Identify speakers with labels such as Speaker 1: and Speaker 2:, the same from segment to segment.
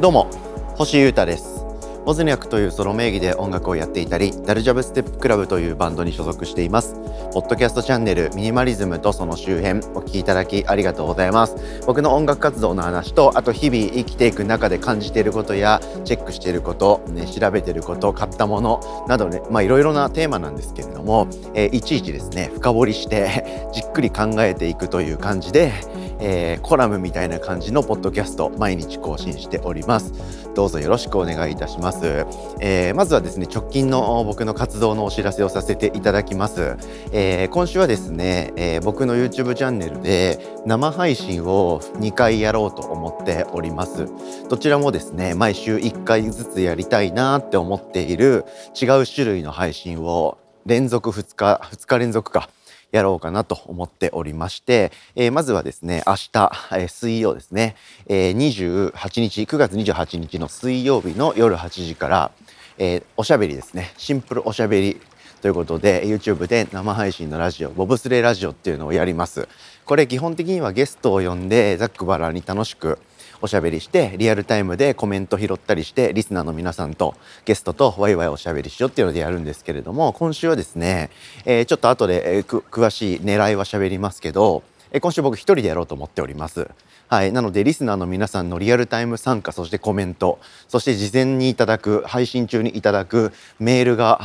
Speaker 1: どうも星優太です。オズニャクというソロ名義で音楽をやっていたりダルジャブステップクラブというバンドに所属しています。ポッドキャストチャンネルミニマリズムとその周辺お聞きいただきありがとうございます。僕の音楽活動の話とあと日々生きていく中で感じていることやチェックしていること、ね、調べていること買ったものなどねまあいろいろなテーマなんですけれども、えー、いちいちですね深掘りしてじっくり考えていくという感じでえー、コラムみたいな感じのポッドキャスト毎日更新しております。どうぞよろしくお願いいたします、えー、まずはですね直近の僕の活動のお知らせをさせていただきます、えー、今週はですね、え僕の YouTube チャンネルで生配信を2回やろうと思っております。どちらもですね毎週1回ずつやりたいなって思っている違う種類の配信を連続2日2日連続かやろうかなと思っておりまして、えー、まずはですね、明日、えー、水曜ですね、えー、28日、9月28日の水曜日の夜8時から、えー、おしゃべりですね、シンプルおしゃべりということで YouTube で生配信のラジオボブスレーラジオっていうのをやります。これ基本的にはゲストを呼んでざっくばらに楽しくおしゃべりしてリアルタイムでコメント拾ったりしてリスナーの皆さんとゲストとワイワイおしゃべりしようっていうのでやるんですけれども今週はですね、えー、ちょっと後で、えー、詳しい狙いはしゃべりますけど、えー、今週僕一人でやろうと思っております。はい。なので、リスナーの皆さんのリアルタイム参加、そしてコメント、そして事前にいただく、配信中にいただくメールが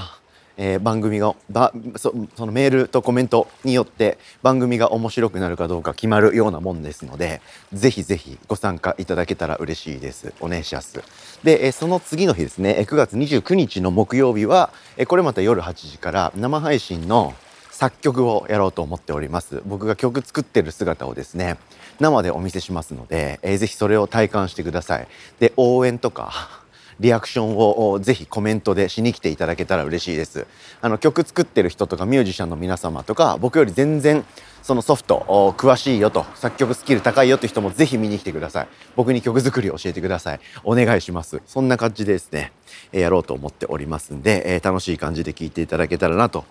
Speaker 1: えー、番組がばそそのメールとコメントによって番組が面白くなるかどうか決まるようなもんですのでぜひぜひご参加いただけたら嬉しいです。お願いします。で、えー、その次の日ですね9月29日の木曜日は、えー、これまた夜8時から生配信の作曲をやろうと思っております。僕が曲作ってる姿をですね生でお見せしますので、えー、ぜひそれを体感してください。で応援とかリアクションをぜひコメントでしに来ていただけたら嬉しいです。あの曲作ってる人とかミュージシャンの皆様とか僕より全然そのソフト詳しいよと作曲スキル高いよって人もぜひ見に来てください。僕に曲作りを教えてください。お願いします。そんな感じでですね、やろうと思っておりますんで、楽しい感じで聴いていただけたらなと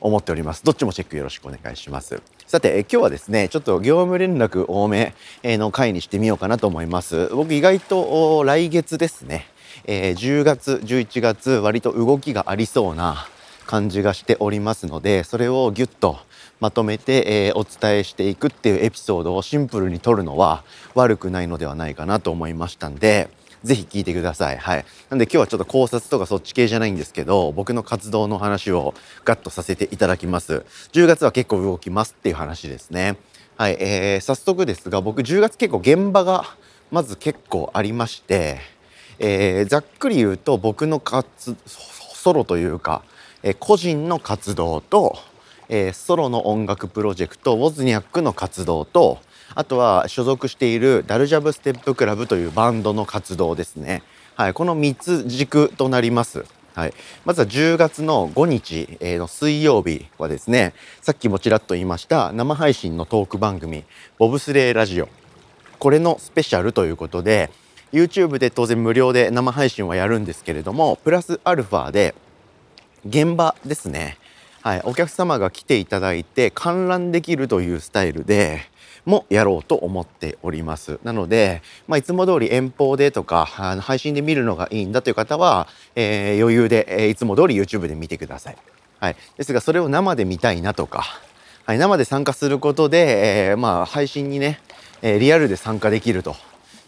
Speaker 1: 思っております。どっちもチェックよろしくお願いします。さて、今日はですね、ちょっと業務連絡多めの回にしてみようかなと思います。僕意外と来月ですね、えー、10月11月割と動きがありそうな感じがしておりますのでそれをギュッとまとめて、えー、お伝えしていくっていうエピソードをシンプルに撮るのは悪くないのではないかなと思いましたんでぜひ聞いてください。はい。なんで今日はちょっと考察とかそっち系じゃないんですけど、僕の活動の話をガッとさせていただきます。10月は結構動きますっていう話ですね。はい。えー、早速ですが、僕10月結構現場がまず結構ありまして、えー、ざっくり言うと僕の活ソロというか、えー、個人の活動と、えー、ソロの音楽プロジェクトウォズニャックの活動とあとは所属しているダルジャブステップクラブというバンドの活動ですね。はい、この3つ軸となります。はい、まずは10月の5日の水曜日はですねさっきもちらっと言いました生配信のトーク番組「ボブスレーラジオ」これのスペシャルということで YouTube で当然無料で生配信はやるんですけれどもプラスアルファで現場ですね、はい、お客様が来ていただいて観覧できるというスタイルでもやろうと思っております。なので、まあ、いつも通り遠方でとかあの配信で見るのがいいんだという方は、えー、余裕で、えー、いつも通り YouTube で見てください、はい、ですがそれを生で見たいなとか、はい、生で参加することで、えー、まあ配信にね、えリアルで参加できると。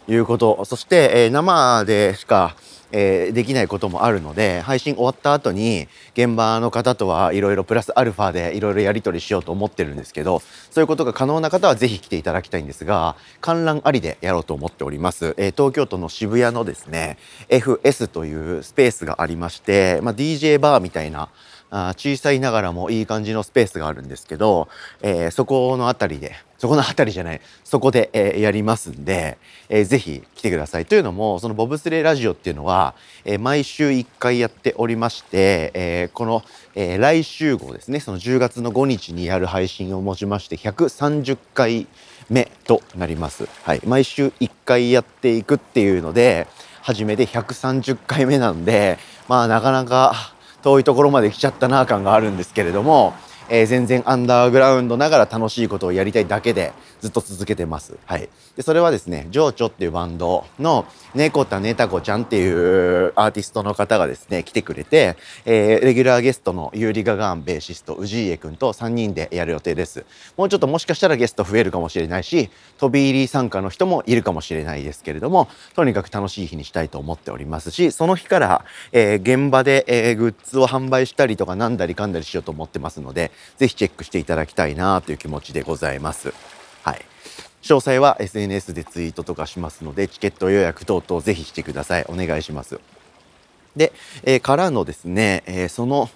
Speaker 1: いうこと。そして、えー、生でしか、えー、できないこともあるので配信終わった後に現場の方とはいろいろプラスアルファでいろいろやり取りしようと思ってるんですけどそういうことが可能な方はぜひ来ていただきたいんですが観覧ありでやろうと思っております、えー、東京都の渋谷のですね FS というスペースがありまして、まあ、DJ バーみたいなあ小さいながらもいい感じのスペースがあるんですけど、えー、そこの辺りでそこの辺りじゃないそこで、えー、やりますんで、えー、ぜひ来てくださいというのもそのボブスレーラジオっていうのは、えー、毎週1回やっておりまして、えー、この、えー、来週号ですねその10月の5日にやる配信をもちまして130回目となります。はい、毎週1回やっていくっていうので初めて130回目なんでまあなかなか遠いところまで来ちゃったな感があるんですけれどもえー、全然アンダーグラウンドながら楽しいことをやりたいだけでずっと続けてます。はい。で、それはですね、情緒っていうバンドの猫田ねたこちゃんっていうアーティストの方がですね、来てくれて、えー、レギュラーゲストのユーリガガンベーシスト、氏家くんと3人でやる予定です。もうちょっともしかしたらゲスト増えるかもしれないし、飛び入り参加の人もいるかもしれないですけれども、とにかく楽しい日にしたいと思っておりますし、その日から、えー、現場で、えー、グッズを販売したりとかなんだりかんだりしようと思ってますので、ぜひチェックしていただきたいなという気持ちでございます。はい。詳細は SNS でツイートとかしますので、チケット予約等々ぜひしてください。お願いします。で、えー、からのですね、えー、その、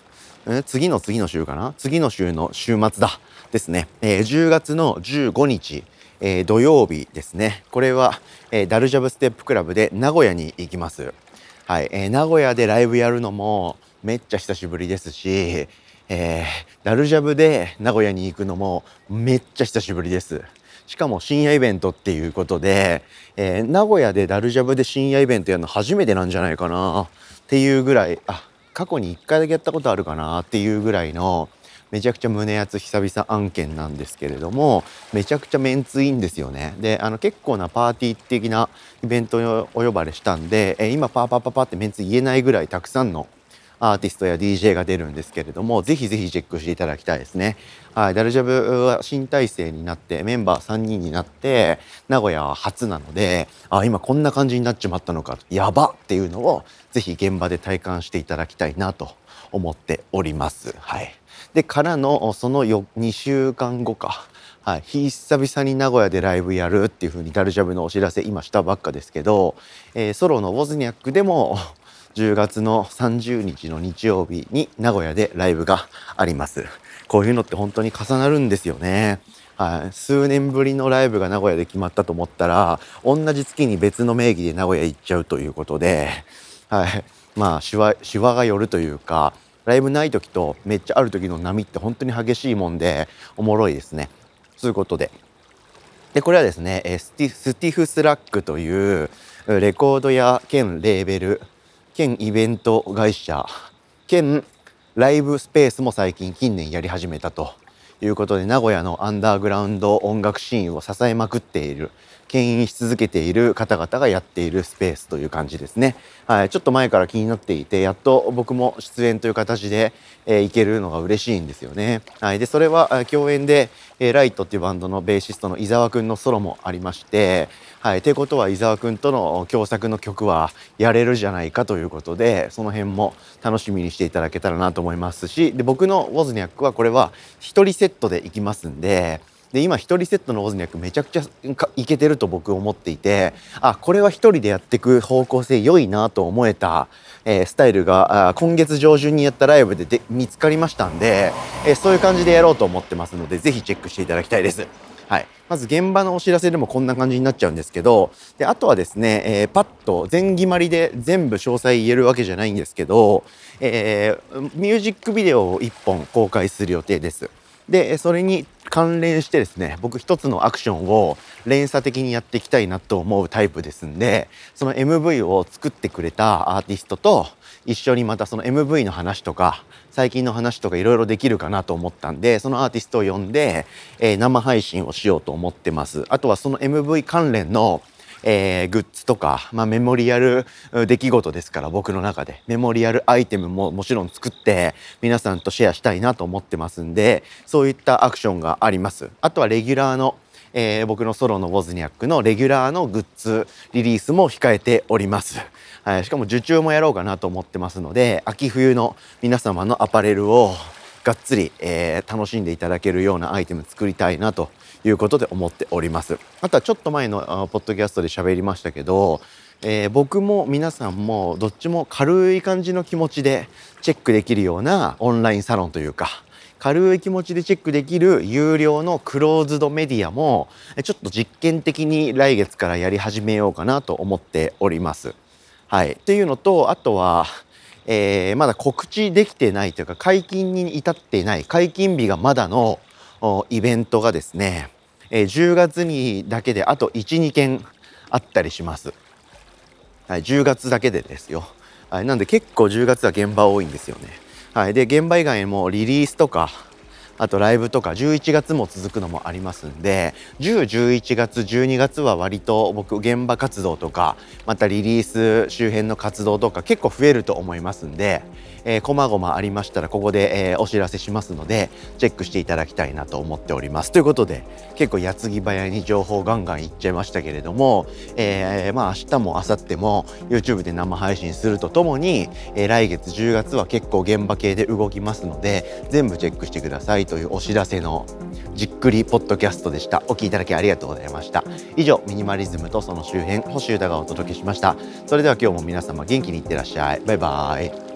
Speaker 1: え次の次の週かな？次の週の週末だ。ですね。えー、10月の15日、えー、土曜日ですね。これは、えー、ダルジャブステップクラブで名古屋に行きます。はい、えー、名古屋でライブやるのもめっちゃ久しぶりですし、えー、ダルジャブで名古屋に行くのもめっちゃ久しぶりです。しかも深夜イベントっていうことで、えー、名古屋でダルジャブで深夜イベントやるの初めてなんじゃないかなっていうぐらい、あ、過去に1回だけやったことあるかなっていうぐらいの、めちゃくちゃ胸熱久々案件なんですけれどもめちゃくちゃメンツいいんですよねであの結構なパーティー的なイベントにお呼ばれしたんで、え今パーパーパーパーってメンツ言えないぐらいたくさんのアーティストや DJ が出るんですけれどもぜひぜひチェックしていただきたいですね。はい、ダルジャブは新体制になってメンバー3人になって名古屋は初なのであ今こんな感じになっちまったのかやばっていうのをぜひ現場で体感していただきたいなと思っております。はいでからのその2週間後か、はい、久々に名古屋でライブやるっていう風にダルジャブのお知らせ今したばっかですけど、えー、ソロのウォズニャックでも10月の30日の日曜日に名古屋でライブがあります。こういうのって本当に重なるんですよね。はい、数年ぶりのライブが名古屋で決まったと思ったら同じ月に別の名義で名古屋行っちゃうということで、はい、まあしわしわが寄るというかライブない時とめっちゃある時の波って本当に激しいもんでおもろいですね。そういうことで。で、これはですね、スティ STIFF SLACK というレコード屋兼レーベル、兼イベント会社、兼ライブスペースも最近近年やり始めたということで名古屋のアンダーグラウンド音楽シーンを支えまくっている牽引し続けている方々がやっているスペースという感じですね。はい、ちょっと前から気になっていて、やっと僕も出演という形で、えー、行けるのが嬉しいんですよね。はい、で、それは共演で、えー、ライトっていうバンドのベーシストの伊沢くんのソロもありまして、はい、ということは伊沢くんとの共作の曲はやれるじゃないかということで、その辺も楽しみにしていただけたらなと思いますし、で、僕のウォズニャックはこれは1人セットで行きますんで、で今一人セットのオズニャクめちゃくちゃいけてると僕思っていてあこれは一人でやっていく方向性良いなと思えた、えー、スタイルがあ今月上旬にやったライブでで見つかりましたんで、えー、そういう感じでやろうと思ってますのでぜひチェックしていただきたいです。はい、まず現場のお知らせでもこんな感じになっちゃうんですけどであとはですね、えー、パッと全決まりで全部詳細言えるわけじゃないんですけど、えー、ミュージックビデオを1本公開する予定です。でそれに関連してですね僕一つのアクションを連鎖的にやっていきたいなと思うタイプですんでその MV を作ってくれたアーティストと一緒にまたその MV の話とか最近の話とかいろいろできるかなと思ったんでそのアーティストを呼んで、えー、生配信をしようと思ってます。あとはその MV 関連のえー、グッズとか、まあ、メモリアル出来事ですから僕の中でメモリアルアイテムももちろん作って皆さんとシェアしたいなと思ってますんでそういったアクションがありますあとはレギュラーのえー、僕のソロのウォズニャックのレギュラーのグッズリリースも控えております。はい、しかも受注もやろうかなと思ってますので秋冬の皆様のアパレルをがっつり、えー、楽しんでいただけるようなアイテム作りたいなということで思っております。あとはちょっと前のポッドキャストで喋りましたけど、えー、僕も皆さんもどっちも軽い感じの気持ちでチェックできるようなオンラインサロンというか軽い気持ちでチェックできる有料のクローズドメディアもちょっと実験的に来月からやり始めようかなと思っております。はい、っていうのとあとは、えー、まだ告知できてないというか解禁に至ってない解禁日がまだのイベントがですね、え、10月にだけであと12件あったりします。はい、10月だけでですよ。はい、なんで結構10月は現場多いんですよね。はい、で現場以外もリリースとかあとライブとか11月も続くのもありますんで1011月12月は割と僕現場活動とかまたリリース周辺の活動とか結構増えると思いますんでえー、こまごまありましたらここで、えー、お知らせしますのでチェックしていただきたいなと思っております。ということで結構矢継ぎ早に情報ガンガンいっちゃいましたけれども、えー、まあ明日も明後日も YouTube で生配信するとともに、えー、来月10月は結構現場系で動きますので全部チェックしてくださいというお知らせのじっくりポッドキャストでした。お聞きいただきありがとうございました。以上ミニマリズムとその周辺星歌がお届けしました。それでは今日も皆様元気にいってらっしゃい。バイバイ。